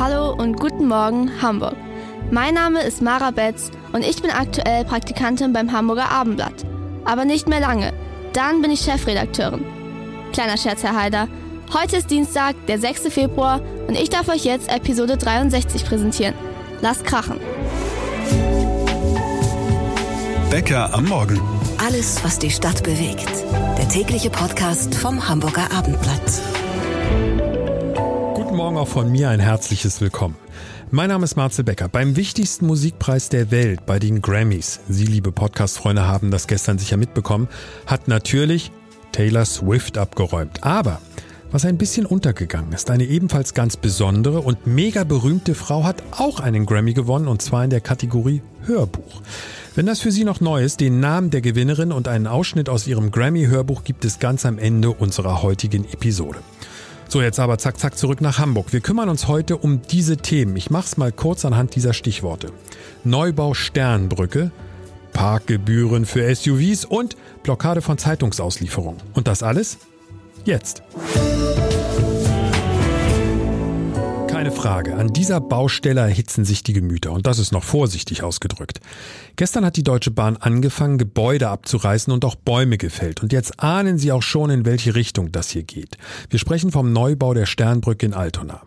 Hallo und guten Morgen, Hamburg. Mein Name ist Mara Betz und ich bin aktuell Praktikantin beim Hamburger Abendblatt. Aber nicht mehr lange. Dann bin ich Chefredakteurin. Kleiner Scherz, Herr Haider. Heute ist Dienstag, der 6. Februar und ich darf euch jetzt Episode 63 präsentieren. Lasst krachen. Bäcker am Morgen. Alles, was die Stadt bewegt. Der tägliche Podcast vom Hamburger Abendblatt. Guten Morgen auch von mir ein herzliches Willkommen. Mein Name ist Marcel Becker. Beim wichtigsten Musikpreis der Welt, bei den Grammys, Sie liebe Podcast-Freunde haben das gestern sicher mitbekommen, hat natürlich Taylor Swift abgeräumt. Aber was ein bisschen untergegangen ist. Eine ebenfalls ganz besondere und mega berühmte Frau hat auch einen Grammy gewonnen und zwar in der Kategorie Hörbuch. Wenn das für Sie noch neu ist, den Namen der Gewinnerin und einen Ausschnitt aus ihrem Grammy-Hörbuch gibt es ganz am Ende unserer heutigen Episode. So, jetzt aber zack, zack zurück nach Hamburg. Wir kümmern uns heute um diese Themen. Ich mach's mal kurz anhand dieser Stichworte. Neubau Sternbrücke, Parkgebühren für SUVs und Blockade von Zeitungsauslieferungen. Und das alles jetzt. Keine Frage, an dieser Baustelle erhitzen sich die Gemüter und das ist noch vorsichtig ausgedrückt. Gestern hat die Deutsche Bahn angefangen, Gebäude abzureißen und auch Bäume gefällt und jetzt ahnen Sie auch schon, in welche Richtung das hier geht. Wir sprechen vom Neubau der Sternbrücke in Altona.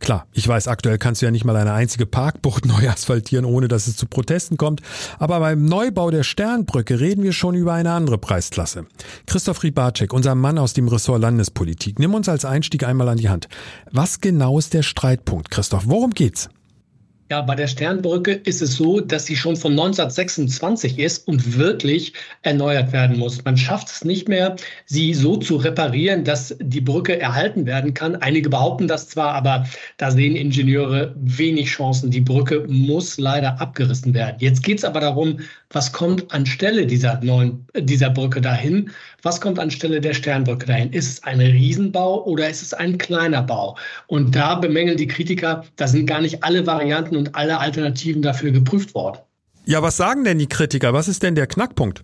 Klar, ich weiß, aktuell kannst du ja nicht mal eine einzige Parkbucht neu asphaltieren, ohne dass es zu Protesten kommt. Aber beim Neubau der Sternbrücke reden wir schon über eine andere Preisklasse. Christoph Ribacek, unser Mann aus dem Ressort Landespolitik, nimm uns als Einstieg einmal an die Hand. Was genau ist der Streitpunkt, Christoph? Worum geht's? Ja, bei der Sternbrücke ist es so, dass sie schon von 1926 ist und wirklich erneuert werden muss. Man schafft es nicht mehr, sie so zu reparieren, dass die Brücke erhalten werden kann. Einige behaupten das zwar, aber da sehen Ingenieure wenig Chancen. Die Brücke muss leider abgerissen werden. Jetzt geht es aber darum, was kommt anstelle dieser neuen, dieser Brücke dahin? Was kommt anstelle der Sternbrücke dahin? Ist es ein Riesenbau oder ist es ein kleiner Bau? Und da bemängeln die Kritiker, da sind gar nicht alle Varianten und alle Alternativen dafür geprüft worden. Ja, was sagen denn die Kritiker? Was ist denn der Knackpunkt?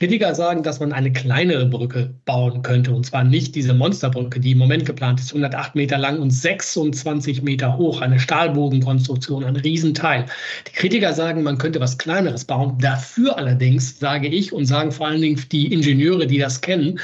Kritiker sagen, dass man eine kleinere Brücke bauen könnte. Und zwar nicht diese Monsterbrücke, die im Moment geplant ist, 108 Meter lang und 26 Meter hoch. Eine Stahlbogenkonstruktion, ein Riesenteil. Die Kritiker sagen, man könnte was Kleineres bauen. Dafür allerdings sage ich und sagen vor allen Dingen die Ingenieure, die das kennen,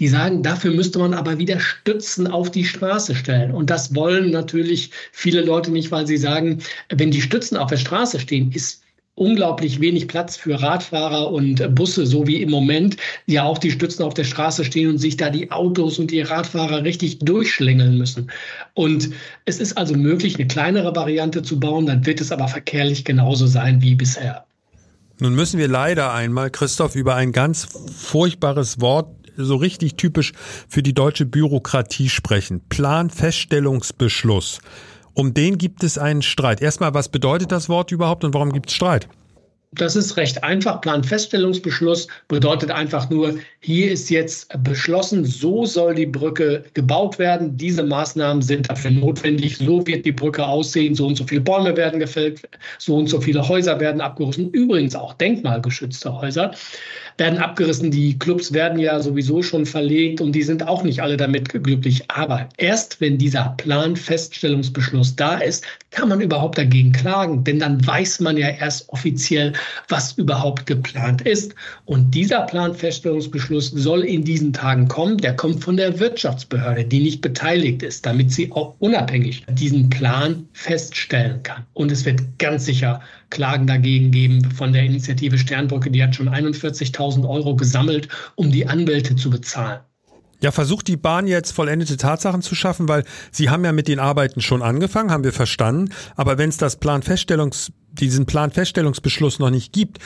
die sagen, dafür müsste man aber wieder Stützen auf die Straße stellen. Und das wollen natürlich viele Leute nicht, weil sie sagen, wenn die Stützen auf der Straße stehen, ist unglaublich wenig Platz für Radfahrer und Busse, so wie im Moment ja auch die Stützen auf der Straße stehen und sich da die Autos und die Radfahrer richtig durchschlängeln müssen. Und es ist also möglich, eine kleinere Variante zu bauen, dann wird es aber verkehrlich genauso sein wie bisher. Nun müssen wir leider einmal, Christoph, über ein ganz furchtbares Wort so richtig typisch für die deutsche Bürokratie sprechen. Planfeststellungsbeschluss. Um den gibt es einen Streit. Erstmal, was bedeutet das Wort überhaupt und warum gibt es Streit? Das ist recht einfach. Planfeststellungsbeschluss bedeutet einfach nur, hier ist jetzt beschlossen, so soll die Brücke gebaut werden. Diese Maßnahmen sind dafür notwendig. So wird die Brücke aussehen. So und so viele Bäume werden gefällt. So und so viele Häuser werden abgerissen. Übrigens auch denkmalgeschützte Häuser werden abgerissen. Die Clubs werden ja sowieso schon verlegt und die sind auch nicht alle damit glücklich. Aber erst wenn dieser Planfeststellungsbeschluss da ist, kann man überhaupt dagegen klagen. Denn dann weiß man ja erst offiziell, was überhaupt geplant ist. Und dieser Planfeststellungsbeschluss soll in diesen Tagen kommen. Der kommt von der Wirtschaftsbehörde, die nicht beteiligt ist, damit sie auch unabhängig diesen Plan feststellen kann. Und es wird ganz sicher Klagen dagegen geben von der Initiative Sternbrücke. Die hat schon 41.000 Euro gesammelt, um die Anwälte zu bezahlen. Ja, versucht die Bahn jetzt vollendete Tatsachen zu schaffen, weil sie haben ja mit den Arbeiten schon angefangen, haben wir verstanden. Aber wenn es das Planfeststellungs, diesen Planfeststellungsbeschluss noch nicht gibt,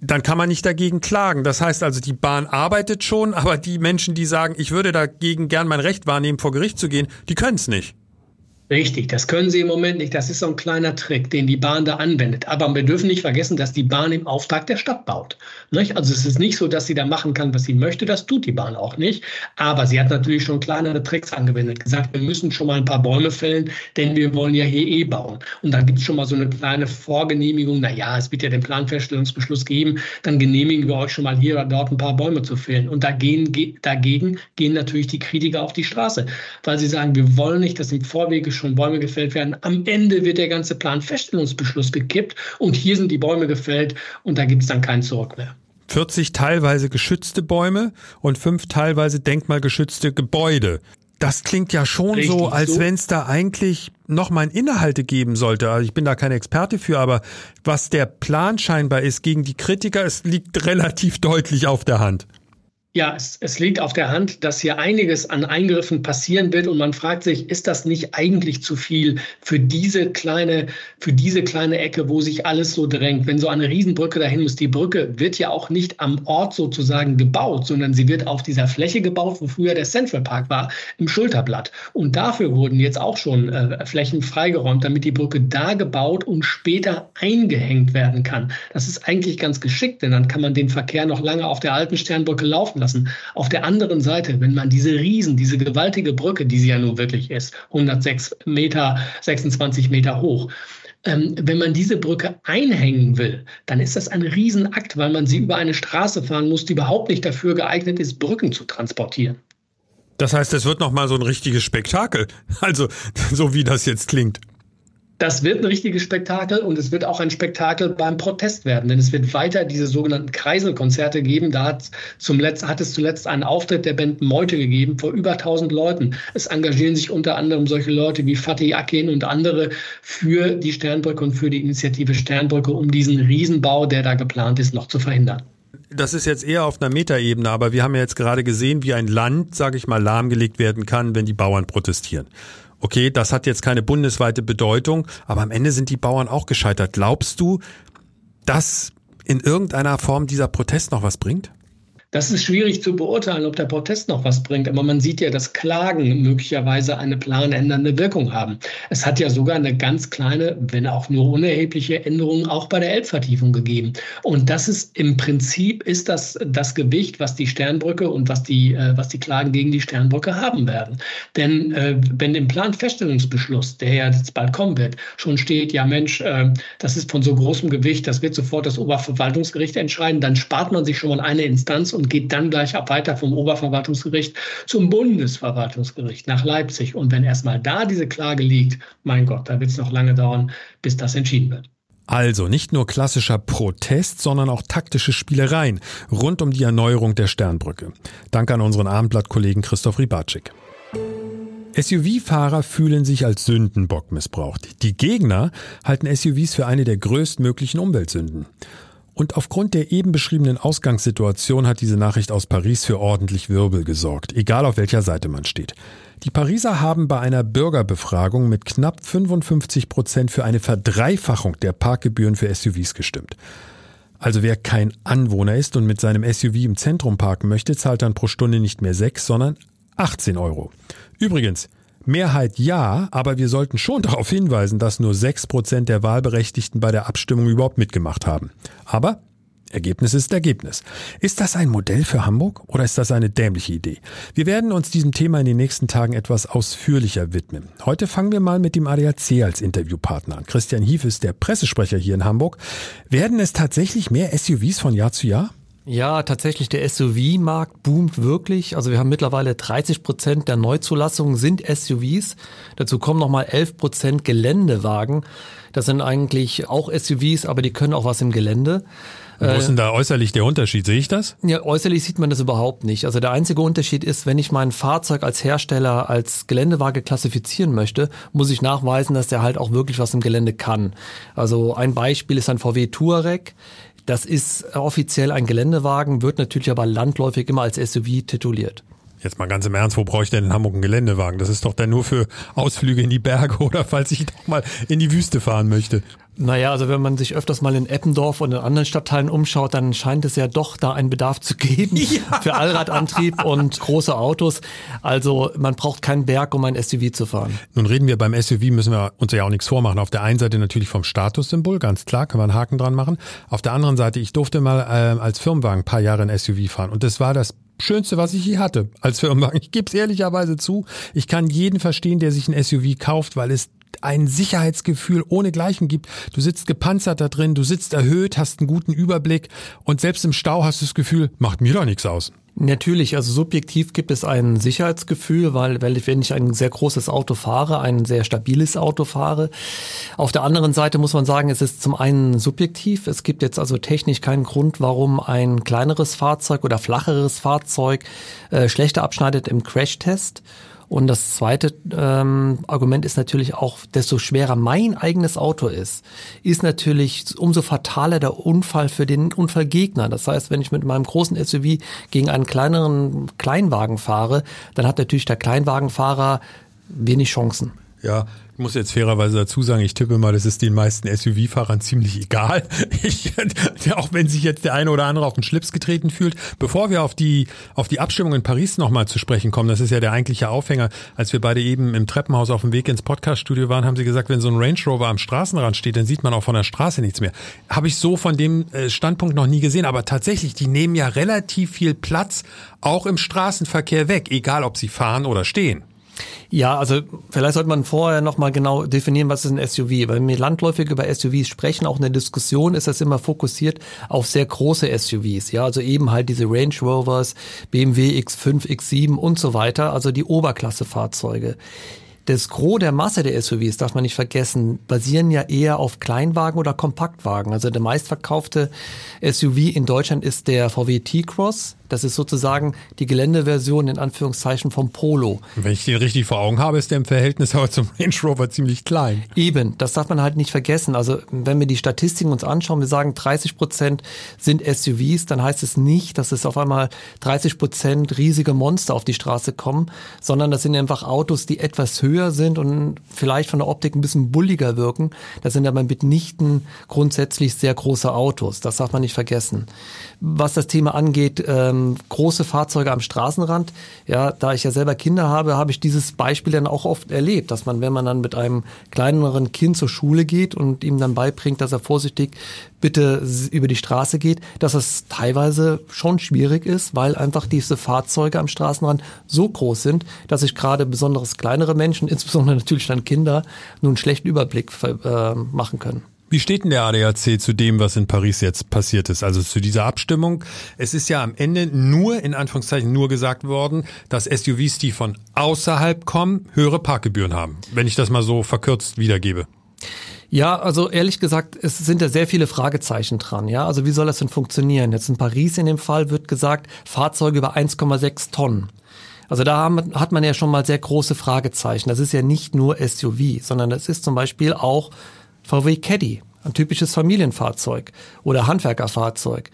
dann kann man nicht dagegen klagen. Das heißt also, die Bahn arbeitet schon, aber die Menschen, die sagen, ich würde dagegen gern mein Recht wahrnehmen, vor Gericht zu gehen, die können es nicht. Richtig, das können sie im Moment nicht. Das ist so ein kleiner Trick, den die Bahn da anwendet. Aber wir dürfen nicht vergessen, dass die Bahn im Auftrag der Stadt baut. Nicht? Also es ist nicht so, dass sie da machen kann, was sie möchte. Das tut die Bahn auch nicht. Aber sie hat natürlich schon kleinere Tricks angewendet. Gesagt, wir müssen schon mal ein paar Bäume fällen, denn wir wollen ja hier eh bauen. Und dann gibt es schon mal so eine kleine Vorgenehmigung. Naja, es wird ja den Planfeststellungsbeschluss geben. Dann genehmigen wir euch schon mal hier oder dort ein paar Bäume zu fällen. Und dagegen, dagegen gehen natürlich die Kritiker auf die Straße, weil sie sagen, wir wollen nicht, dass im Vorwege schon schon Bäume gefällt werden. Am Ende wird der ganze Planfeststellungsbeschluss gekippt und hier sind die Bäume gefällt und da gibt es dann kein Zurück mehr. 40 teilweise geschützte Bäume und fünf teilweise denkmalgeschützte Gebäude. Das klingt ja schon Richtig so, als so. wenn es da eigentlich noch mal Inhalte geben sollte. Also ich bin da kein Experte für, aber was der Plan scheinbar ist gegen die Kritiker, es liegt relativ deutlich auf der Hand. Ja, es, es, liegt auf der Hand, dass hier einiges an Eingriffen passieren wird und man fragt sich, ist das nicht eigentlich zu viel für diese kleine, für diese kleine Ecke, wo sich alles so drängt? Wenn so eine Riesenbrücke dahin muss, die Brücke wird ja auch nicht am Ort sozusagen gebaut, sondern sie wird auf dieser Fläche gebaut, wo früher der Central Park war, im Schulterblatt. Und dafür wurden jetzt auch schon äh, Flächen freigeräumt, damit die Brücke da gebaut und später eingehängt werden kann. Das ist eigentlich ganz geschickt, denn dann kann man den Verkehr noch lange auf der alten Sternbrücke laufen lassen. Auf der anderen Seite, wenn man diese Riesen, diese gewaltige Brücke, die sie ja nun wirklich ist, 106 Meter, 26 Meter hoch, ähm, wenn man diese Brücke einhängen will, dann ist das ein Riesenakt, weil man sie über eine Straße fahren muss, die überhaupt nicht dafür geeignet ist, Brücken zu transportieren. Das heißt, es wird nochmal so ein richtiges Spektakel. Also, so wie das jetzt klingt. Das wird ein richtiges Spektakel und es wird auch ein Spektakel beim Protest werden, denn es wird weiter diese sogenannten Kreiselkonzerte geben. Da hat, zum Letzt, hat es zuletzt einen Auftritt der Band Meute gegeben vor über 1000 Leuten. Es engagieren sich unter anderem solche Leute wie Fatih Akin und andere für die Sternbrücke und für die Initiative Sternbrücke, um diesen Riesenbau, der da geplant ist, noch zu verhindern. Das ist jetzt eher auf einer Metaebene, aber wir haben ja jetzt gerade gesehen, wie ein Land, sage ich mal, lahmgelegt werden kann, wenn die Bauern protestieren. Okay, das hat jetzt keine bundesweite Bedeutung, aber am Ende sind die Bauern auch gescheitert. Glaubst du, dass in irgendeiner Form dieser Protest noch was bringt? Das ist schwierig zu beurteilen, ob der Protest noch was bringt. Aber man sieht ja, dass Klagen möglicherweise eine planändernde Wirkung haben. Es hat ja sogar eine ganz kleine, wenn auch nur unerhebliche Änderung auch bei der Elbvertiefung gegeben. Und das ist im Prinzip ist das das Gewicht, was die Sternbrücke und was die, äh, was die Klagen gegen die Sternbrücke haben werden. Denn äh, wenn im Planfeststellungsbeschluss, der ja jetzt bald kommen wird, schon steht, ja Mensch, äh, das ist von so großem Gewicht, das wird sofort das Oberverwaltungsgericht entscheiden, dann spart man sich schon mal eine Instanz und und geht dann gleich ab weiter vom Oberverwaltungsgericht zum Bundesverwaltungsgericht nach Leipzig. Und wenn erstmal da diese Klage liegt, mein Gott, da wird es noch lange dauern, bis das entschieden wird. Also nicht nur klassischer Protest, sondern auch taktische Spielereien rund um die Erneuerung der Sternbrücke. Danke an unseren Abendblattkollegen Christoph Ribatschik. SUV-Fahrer fühlen sich als Sündenbock missbraucht. Die Gegner halten SUVs für eine der größtmöglichen Umweltsünden. Und aufgrund der eben beschriebenen Ausgangssituation hat diese Nachricht aus Paris für ordentlich Wirbel gesorgt, egal auf welcher Seite man steht. Die Pariser haben bei einer Bürgerbefragung mit knapp 55 Prozent für eine Verdreifachung der Parkgebühren für SUVs gestimmt. Also wer kein Anwohner ist und mit seinem SUV im Zentrum parken möchte, zahlt dann pro Stunde nicht mehr 6, sondern 18 Euro. Übrigens, Mehrheit ja, aber wir sollten schon darauf hinweisen, dass nur 6% der Wahlberechtigten bei der Abstimmung überhaupt mitgemacht haben. Aber Ergebnis ist Ergebnis. Ist das ein Modell für Hamburg oder ist das eine dämliche Idee? Wir werden uns diesem Thema in den nächsten Tagen etwas ausführlicher widmen. Heute fangen wir mal mit dem ADAC als Interviewpartner an. Christian Hief ist der Pressesprecher hier in Hamburg. Werden es tatsächlich mehr SUVs von Jahr zu Jahr? Ja, tatsächlich, der SUV-Markt boomt wirklich. Also wir haben mittlerweile 30 Prozent der Neuzulassungen sind SUVs. Dazu kommen nochmal 11 Prozent Geländewagen. Das sind eigentlich auch SUVs, aber die können auch was im Gelände. Wo ist denn da äußerlich der Unterschied? Sehe ich das? Ja, äußerlich sieht man das überhaupt nicht. Also der einzige Unterschied ist, wenn ich mein Fahrzeug als Hersteller als Geländewaage klassifizieren möchte, muss ich nachweisen, dass der halt auch wirklich was im Gelände kann. Also ein Beispiel ist ein VW Touareg. Das ist offiziell ein Geländewagen, wird natürlich aber landläufig immer als SUV tituliert. Jetzt mal ganz im Ernst, wo brauche ich denn in Hamburg einen Geländewagen? Das ist doch dann nur für Ausflüge in die Berge oder falls ich doch mal in die Wüste fahren möchte. Naja, also wenn man sich öfters mal in Eppendorf und in anderen Stadtteilen umschaut, dann scheint es ja doch da einen Bedarf zu geben ja. für Allradantrieb und große Autos. Also man braucht keinen Berg, um ein SUV zu fahren. Nun reden wir beim SUV, müssen wir uns ja auch nichts vormachen. Auf der einen Seite natürlich vom Statussymbol, ganz klar, kann man einen Haken dran machen. Auf der anderen Seite, ich durfte mal äh, als Firmenwagen ein paar Jahre ein SUV fahren und das war das Schönste, was ich je hatte als Firmenwagen. Ich gebe es ehrlicherweise zu. Ich kann jeden verstehen, der sich ein SUV kauft, weil es ein Sicherheitsgefühl ohne Gleichen gibt. Du sitzt gepanzert da drin, du sitzt erhöht, hast einen guten Überblick und selbst im Stau hast du das Gefühl, macht mir doch nichts aus. Natürlich, also subjektiv gibt es ein Sicherheitsgefühl, weil, weil wenn ich ein sehr großes Auto fahre, ein sehr stabiles Auto fahre. Auf der anderen Seite muss man sagen, es ist zum einen subjektiv. Es gibt jetzt also technisch keinen Grund, warum ein kleineres Fahrzeug oder flacheres Fahrzeug äh, schlechter abschneidet im Crashtest. Und das zweite ähm, Argument ist natürlich auch, desto schwerer mein eigenes Auto ist, ist natürlich umso fataler der Unfall für den Unfallgegner. Das heißt, wenn ich mit meinem großen SUV gegen einen kleineren Kleinwagen fahre, dann hat natürlich der Kleinwagenfahrer wenig Chancen. Ja, muss jetzt fairerweise dazu sagen, ich tippe mal, das ist den meisten SUV-Fahrern ziemlich egal. Ich, auch wenn sich jetzt der eine oder andere auf den Schlips getreten fühlt. Bevor wir auf die, auf die Abstimmung in Paris nochmal zu sprechen kommen, das ist ja der eigentliche Aufhänger. Als wir beide eben im Treppenhaus auf dem Weg ins Podcaststudio waren, haben sie gesagt, wenn so ein Range Rover am Straßenrand steht, dann sieht man auch von der Straße nichts mehr. Habe ich so von dem äh, Standpunkt noch nie gesehen. Aber tatsächlich, die nehmen ja relativ viel Platz auch im Straßenverkehr weg, egal ob sie fahren oder stehen. Ja, also vielleicht sollte man vorher nochmal genau definieren, was ist ein SUV. Weil wir landläufig über SUVs sprechen, auch in der Diskussion ist das immer fokussiert auf sehr große SUVs. Ja, also eben halt diese Range Rovers, BMW X5, X7 und so weiter, also die Oberklassefahrzeuge. Das Gros der Masse der SUVs, darf man nicht vergessen, basieren ja eher auf Kleinwagen oder Kompaktwagen. Also der meistverkaufte SUV in Deutschland ist der VW T-Cross das ist sozusagen die Geländeversion in Anführungszeichen vom Polo. Wenn ich den richtig vor Augen habe, ist der im Verhältnis aber zum Range Rover ziemlich klein. Eben, das darf man halt nicht vergessen. Also wenn wir die Statistiken uns anschauen, wir sagen 30 Prozent sind SUVs, dann heißt es nicht, dass es auf einmal 30 Prozent riesige Monster auf die Straße kommen, sondern das sind einfach Autos, die etwas höher sind und vielleicht von der Optik ein bisschen bulliger wirken. Das sind aber mitnichten grundsätzlich sehr große Autos. Das darf man nicht vergessen. Was das Thema angeht, ähm, ähm, große Fahrzeuge am Straßenrand. Ja, da ich ja selber Kinder habe, habe ich dieses Beispiel dann auch oft erlebt, dass man, wenn man dann mit einem kleineren Kind zur Schule geht und ihm dann beibringt, dass er vorsichtig bitte über die Straße geht, dass es teilweise schon schwierig ist, weil einfach diese Fahrzeuge am Straßenrand so groß sind, dass sich gerade besonders kleinere Menschen, insbesondere natürlich dann Kinder, nun einen schlechten Überblick äh, machen können. Wie steht denn der ADAC zu dem, was in Paris jetzt passiert ist? Also zu dieser Abstimmung. Es ist ja am Ende nur, in Anführungszeichen, nur gesagt worden, dass SUVs, die von außerhalb kommen, höhere Parkgebühren haben. Wenn ich das mal so verkürzt wiedergebe. Ja, also ehrlich gesagt, es sind da sehr viele Fragezeichen dran. Ja, also wie soll das denn funktionieren? Jetzt in Paris in dem Fall wird gesagt, Fahrzeuge über 1,6 Tonnen. Also da hat man ja schon mal sehr große Fragezeichen. Das ist ja nicht nur SUV, sondern das ist zum Beispiel auch VW Caddy, ein typisches Familienfahrzeug oder Handwerkerfahrzeug.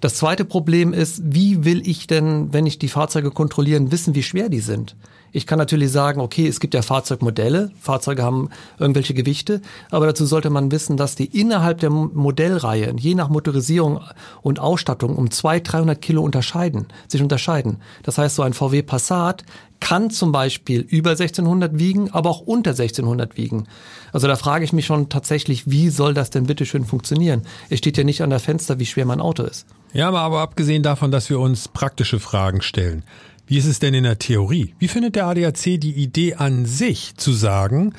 Das zweite Problem ist, wie will ich denn, wenn ich die Fahrzeuge kontrollieren, wissen, wie schwer die sind? Ich kann natürlich sagen, okay, es gibt ja Fahrzeugmodelle, Fahrzeuge haben irgendwelche Gewichte, aber dazu sollte man wissen, dass die innerhalb der Modellreihe, je nach Motorisierung und Ausstattung, um 200, 300 Kilo unterscheiden, sich unterscheiden. Das heißt, so ein VW Passat kann zum Beispiel über 1600 wiegen, aber auch unter 1600 wiegen. Also da frage ich mich schon tatsächlich, wie soll das denn bitte schön funktionieren? Es steht ja nicht an der Fenster, wie schwer mein Auto ist. Ja, aber abgesehen davon, dass wir uns praktische Fragen stellen. Wie ist es denn in der Theorie? Wie findet der ADAC die Idee an sich zu sagen,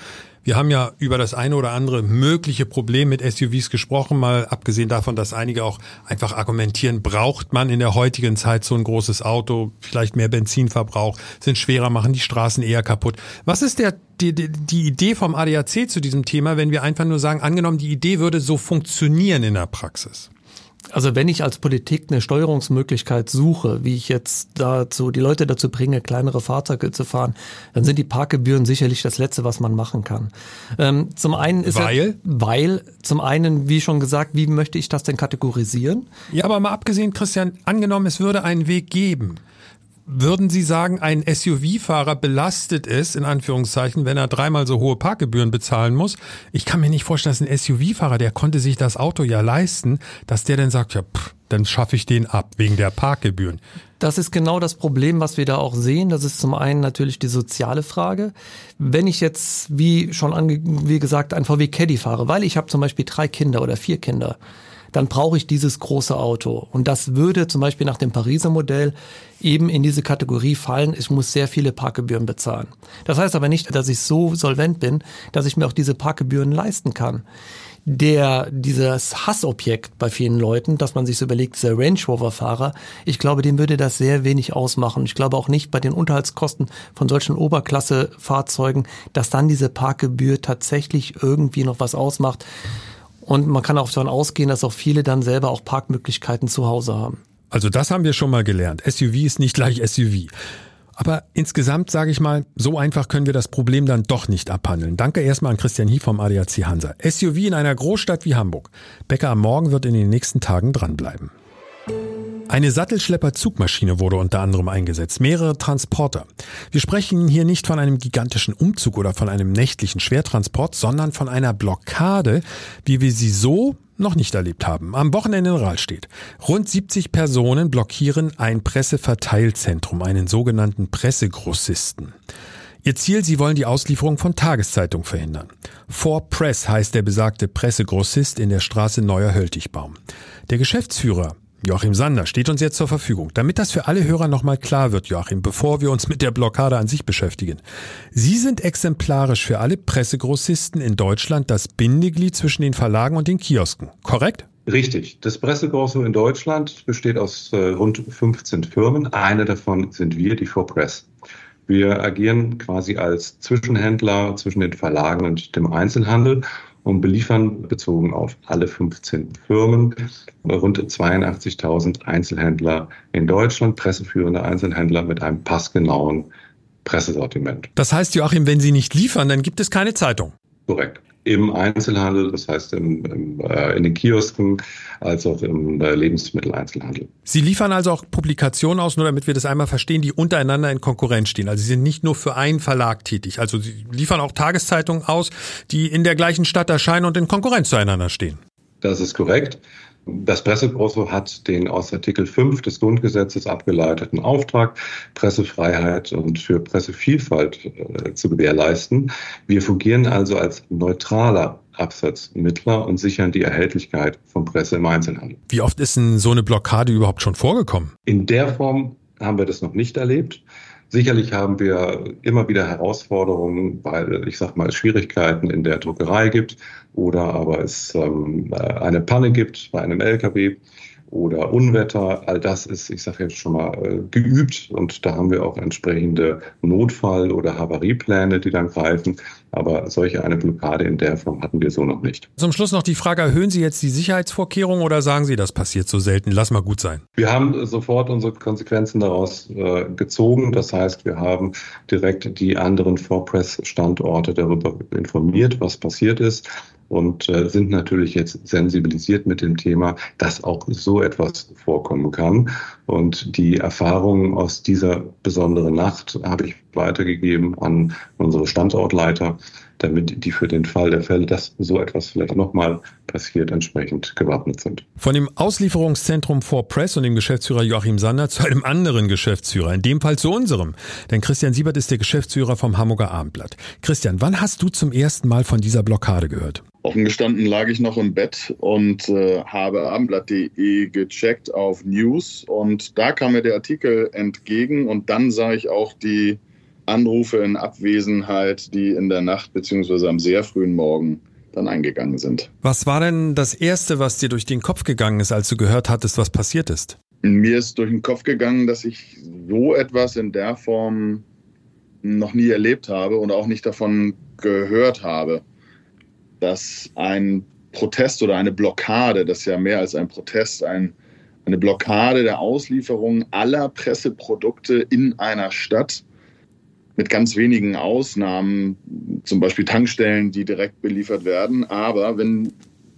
wir haben ja über das eine oder andere mögliche Problem mit SUVs gesprochen, mal abgesehen davon, dass einige auch einfach argumentieren, braucht man in der heutigen Zeit so ein großes Auto, vielleicht mehr Benzinverbrauch, sind schwerer, machen die Straßen eher kaputt. Was ist der, die, die Idee vom ADAC zu diesem Thema, wenn wir einfach nur sagen, angenommen, die Idee würde so funktionieren in der Praxis? Also wenn ich als Politik eine Steuerungsmöglichkeit suche, wie ich jetzt dazu die Leute dazu bringe, kleinere Fahrzeuge zu fahren, dann sind die Parkgebühren sicherlich das Letzte, was man machen kann. Ähm, zum einen ist weil ja, weil zum einen, wie schon gesagt, wie möchte ich das denn kategorisieren? Ja, aber mal abgesehen, Christian, angenommen, es würde einen Weg geben würden Sie sagen, ein SUV-Fahrer belastet es, in Anführungszeichen, wenn er dreimal so hohe Parkgebühren bezahlen muss? Ich kann mir nicht vorstellen, dass ein SUV-Fahrer, der konnte sich das Auto ja leisten, dass der dann sagt, ja, pff, dann schaffe ich den ab wegen der Parkgebühren. Das ist genau das Problem, was wir da auch sehen. Das ist zum einen natürlich die soziale Frage. Wenn ich jetzt, wie schon ange wie gesagt, ein VW Caddy fahre, weil ich habe zum Beispiel drei Kinder oder vier Kinder, dann brauche ich dieses große Auto. Und das würde zum Beispiel nach dem Pariser Modell eben in diese Kategorie fallen, ich muss sehr viele Parkgebühren bezahlen. Das heißt aber nicht, dass ich so solvent bin, dass ich mir auch diese Parkgebühren leisten kann der dieses Hassobjekt bei vielen Leuten, dass man sich so überlegt, dieser Range Rover Fahrer, ich glaube, dem würde das sehr wenig ausmachen. Ich glaube auch nicht bei den Unterhaltskosten von solchen Oberklasse Fahrzeugen, dass dann diese Parkgebühr tatsächlich irgendwie noch was ausmacht. Und man kann auch davon ausgehen, dass auch viele dann selber auch Parkmöglichkeiten zu Hause haben. Also das haben wir schon mal gelernt. SUV ist nicht gleich SUV. Aber insgesamt sage ich mal, so einfach können wir das Problem dann doch nicht abhandeln. Danke erstmal an Christian Hie vom ADAC Hansa. SUV in einer Großstadt wie Hamburg. Becker am Morgen wird in den nächsten Tagen dranbleiben. Eine Sattelschlepper-Zugmaschine wurde unter anderem eingesetzt, mehrere Transporter. Wir sprechen hier nicht von einem gigantischen Umzug oder von einem nächtlichen Schwertransport, sondern von einer Blockade, wie wir sie so noch nicht erlebt haben. Am Wochenende in Rahlstedt. Rund 70 Personen blockieren ein Presseverteilzentrum, einen sogenannten Pressegrossisten. Ihr Ziel, sie wollen die Auslieferung von Tageszeitungen verhindern. For Press heißt der besagte Pressegrossist in der Straße Neuer Höltigbaum. Der Geschäftsführer Joachim Sander steht uns jetzt zur Verfügung. Damit das für alle Hörer nochmal klar wird, Joachim, bevor wir uns mit der Blockade an sich beschäftigen. Sie sind exemplarisch für alle Pressegrossisten in Deutschland das Bindeglied zwischen den Verlagen und den Kiosken, korrekt? Richtig. Das Pressegrosso in Deutschland besteht aus äh, rund 15 Firmen. Eine davon sind wir, die 4Press. Wir agieren quasi als Zwischenhändler zwischen den Verlagen und dem Einzelhandel und beliefern bezogen auf alle 15 Firmen rund 82.000 Einzelhändler in Deutschland, presseführende Einzelhändler mit einem passgenauen Pressesortiment. Das heißt, Joachim, wenn Sie nicht liefern, dann gibt es keine Zeitung. Korrekt im Einzelhandel, das heißt im, im, äh, in den Kiosken, als auch im äh, Lebensmitteleinzelhandel. Sie liefern also auch Publikationen aus, nur damit wir das einmal verstehen, die untereinander in Konkurrenz stehen. Also Sie sind nicht nur für einen Verlag tätig. Also Sie liefern auch Tageszeitungen aus, die in der gleichen Stadt erscheinen und in Konkurrenz zueinander stehen. Das ist korrekt. Das Pressegrosso hat den aus Artikel 5 des Grundgesetzes abgeleiteten Auftrag, Pressefreiheit und für Pressevielfalt äh, zu gewährleisten. Wir fungieren also als neutraler Absatzmittler und sichern die Erhältlichkeit von Presse im Einzelhandel. Wie oft ist denn so eine Blockade überhaupt schon vorgekommen? In der Form haben wir das noch nicht erlebt. Sicherlich haben wir immer wieder Herausforderungen, weil ich sage mal es Schwierigkeiten in der Druckerei gibt oder aber es ähm, äh, eine Panne gibt bei einem LKW oder Unwetter, all das ist, ich sage jetzt schon mal, äh, geübt und da haben wir auch entsprechende Notfall- oder Havariepläne, die dann greifen. Aber solche eine Blockade in der Form hatten wir so noch nicht. Zum Schluss noch die Frage, erhöhen Sie jetzt die Sicherheitsvorkehrungen oder sagen Sie, das passiert so selten, lass mal gut sein? Wir haben sofort unsere Konsequenzen daraus äh, gezogen. Das heißt, wir haben direkt die anderen Vorpress-Standorte darüber informiert, was passiert ist und äh, sind natürlich jetzt sensibilisiert mit dem Thema, dass auch so etwas vorkommen kann. Und die Erfahrungen aus dieser besonderen Nacht habe ich weitergegeben an unsere Standortleiter, damit die für den Fall der Fälle, dass so etwas vielleicht nochmal passiert, entsprechend gewappnet sind. Von dem Auslieferungszentrum for Press und dem Geschäftsführer Joachim Sander zu einem anderen Geschäftsführer, in dem Fall zu unserem. Denn Christian Siebert ist der Geschäftsführer vom Hamburger Abendblatt. Christian, wann hast du zum ersten Mal von dieser Blockade gehört? Offen gestanden lag ich noch im Bett und äh, habe abendblatt.de gecheckt auf News und da kam mir der Artikel entgegen und dann sah ich auch die Anrufe in Abwesenheit, die in der Nacht bzw. am sehr frühen Morgen dann eingegangen sind. Was war denn das Erste, was dir durch den Kopf gegangen ist, als du gehört hattest, was passiert ist? Mir ist durch den Kopf gegangen, dass ich so etwas in der Form noch nie erlebt habe und auch nicht davon gehört habe, dass ein Protest oder eine Blockade, das ist ja mehr als ein Protest, ein, eine Blockade der Auslieferung aller Presseprodukte in einer Stadt mit ganz wenigen Ausnahmen, zum Beispiel Tankstellen, die direkt beliefert werden. Aber wenn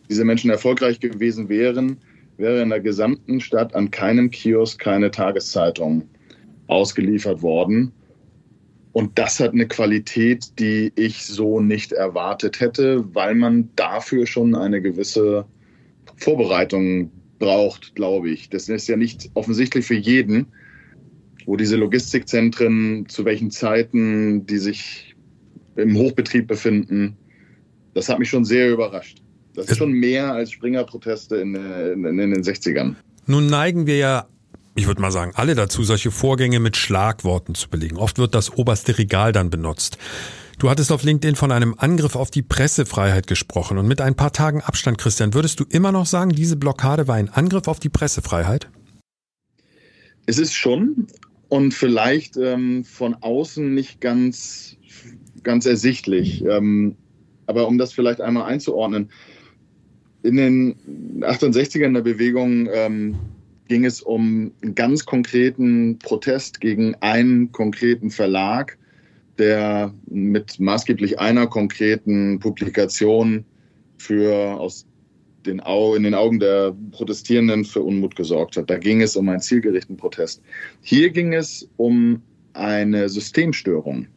diese Menschen erfolgreich gewesen wären, wäre in der gesamten Stadt an keinem Kiosk keine Tageszeitung ausgeliefert worden. Und das hat eine Qualität, die ich so nicht erwartet hätte, weil man dafür schon eine gewisse Vorbereitung braucht, glaube ich. Das ist ja nicht offensichtlich für jeden, wo diese Logistikzentren, zu welchen Zeiten die sich im Hochbetrieb befinden. Das hat mich schon sehr überrascht. Das ist schon mehr als Springer-Proteste in, in, in den 60ern. Nun neigen wir ja ich würde mal sagen, alle dazu, solche Vorgänge mit Schlagworten zu belegen. Oft wird das oberste Regal dann benutzt. Du hattest auf LinkedIn von einem Angriff auf die Pressefreiheit gesprochen und mit ein paar Tagen Abstand, Christian, würdest du immer noch sagen, diese Blockade war ein Angriff auf die Pressefreiheit? Es ist schon und vielleicht ähm, von außen nicht ganz, ganz ersichtlich. Ähm, aber um das vielleicht einmal einzuordnen, in den 68ern der Bewegung ähm, ging es um einen ganz konkreten Protest gegen einen konkreten Verlag, der mit maßgeblich einer konkreten Publikation für aus den Au in den Augen der Protestierenden für Unmut gesorgt hat. Da ging es um einen zielgerichteten Protest. Hier ging es um eine Systemstörung.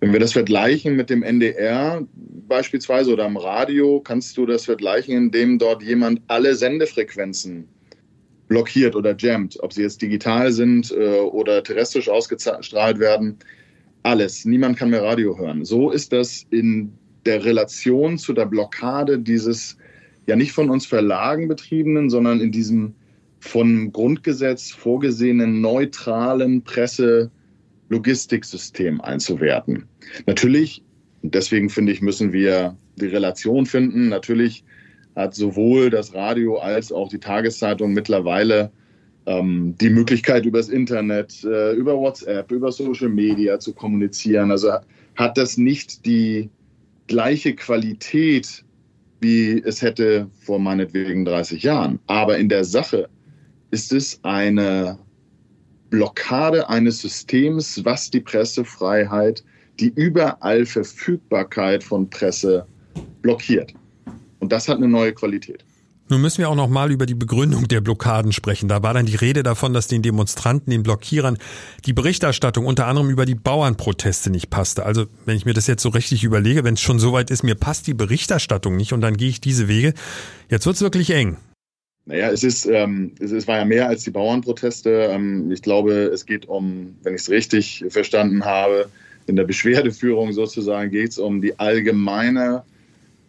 Wenn wir das vergleichen mit dem NDR beispielsweise oder am Radio, kannst du das vergleichen, indem dort jemand alle Sendefrequenzen blockiert oder jammt, ob sie jetzt digital sind äh, oder terrestrisch ausgestrahlt werden. Alles. Niemand kann mehr Radio hören. So ist das in der Relation zu der Blockade dieses ja nicht von uns Verlagen betriebenen, sondern in diesem von Grundgesetz vorgesehenen neutralen Presse-Logistiksystem einzuwerten. Natürlich, deswegen finde ich, müssen wir die Relation finden. Natürlich hat sowohl das Radio als auch die Tageszeitung mittlerweile ähm, die Möglichkeit, über das Internet, äh, über WhatsApp, über Social Media zu kommunizieren. Also hat das nicht die gleiche Qualität, wie es hätte vor meinetwegen 30 Jahren. Aber in der Sache ist es eine Blockade eines Systems, was die Pressefreiheit, die überall Verfügbarkeit von Presse blockiert. Und das hat eine neue Qualität. Nun müssen wir auch noch mal über die Begründung der Blockaden sprechen. Da war dann die Rede davon, dass den Demonstranten, den Blockierern die Berichterstattung unter anderem über die Bauernproteste nicht passte. Also wenn ich mir das jetzt so richtig überlege, wenn es schon so weit ist, mir passt die Berichterstattung nicht und dann gehe ich diese Wege. Jetzt wird es wirklich eng. Naja, es ist, ähm, es, es war ja mehr als die Bauernproteste. Ähm, ich glaube, es geht um, wenn ich es richtig verstanden habe, in der Beschwerdeführung sozusagen geht es um die allgemeine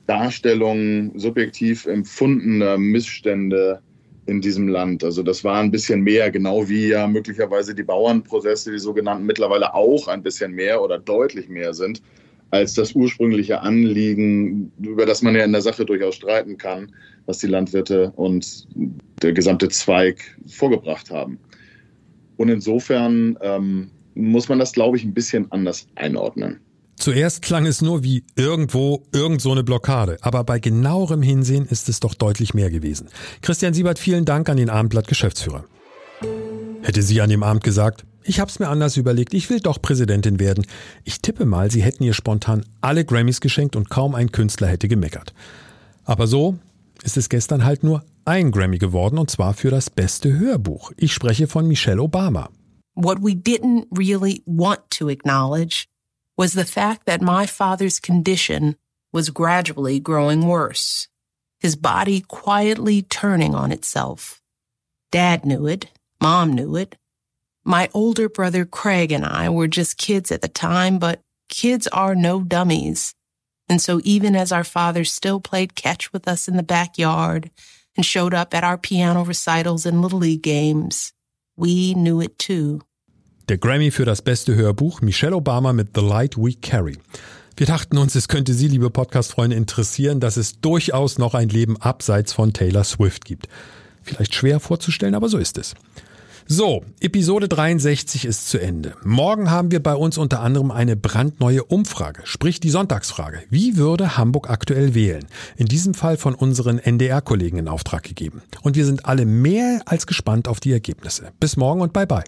Darstellung subjektiv empfundener Missstände in diesem Land. Also das war ein bisschen mehr, genau wie ja möglicherweise die Bauernprozesse, die sogenannten, mittlerweile auch ein bisschen mehr oder deutlich mehr sind als das ursprüngliche Anliegen, über das man ja in der Sache durchaus streiten kann, was die Landwirte und der gesamte Zweig vorgebracht haben. Und insofern ähm, muss man das, glaube ich, ein bisschen anders einordnen. Zuerst klang es nur wie irgendwo irgend so eine Blockade, aber bei genauerem Hinsehen ist es doch deutlich mehr gewesen. Christian Siebert, vielen Dank an den Abendblatt Geschäftsführer. Hätte sie an dem Abend gesagt, ich hab's mir anders überlegt, ich will doch Präsidentin werden. Ich tippe mal, sie hätten ihr spontan alle Grammys geschenkt und kaum ein Künstler hätte gemeckert. Aber so ist es gestern halt nur ein Grammy geworden und zwar für das beste Hörbuch. Ich spreche von Michelle Obama. What we didn't really want to acknowledge was the fact that my father's condition was gradually growing worse, his body quietly turning on itself. Dad knew it. Mom knew it. My older brother Craig and I were just kids at the time, but kids are no dummies. And so even as our father still played catch with us in the backyard and showed up at our piano recitals and little league games, we knew it too. Der Grammy für das beste Hörbuch Michelle Obama mit The Light We Carry. Wir dachten uns, es könnte Sie, liebe Podcast-Freunde, interessieren, dass es durchaus noch ein Leben abseits von Taylor Swift gibt. Vielleicht schwer vorzustellen, aber so ist es. So, Episode 63 ist zu Ende. Morgen haben wir bei uns unter anderem eine brandneue Umfrage, sprich die Sonntagsfrage. Wie würde Hamburg aktuell wählen? In diesem Fall von unseren NDR-Kollegen in Auftrag gegeben. Und wir sind alle mehr als gespannt auf die Ergebnisse. Bis morgen und bye bye.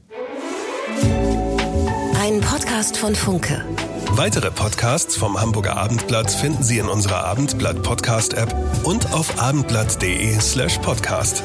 Ein Podcast von Funke. Weitere Podcasts vom Hamburger Abendblatt finden Sie in unserer Abendblatt Podcast App und auf abendblatt.de slash podcast.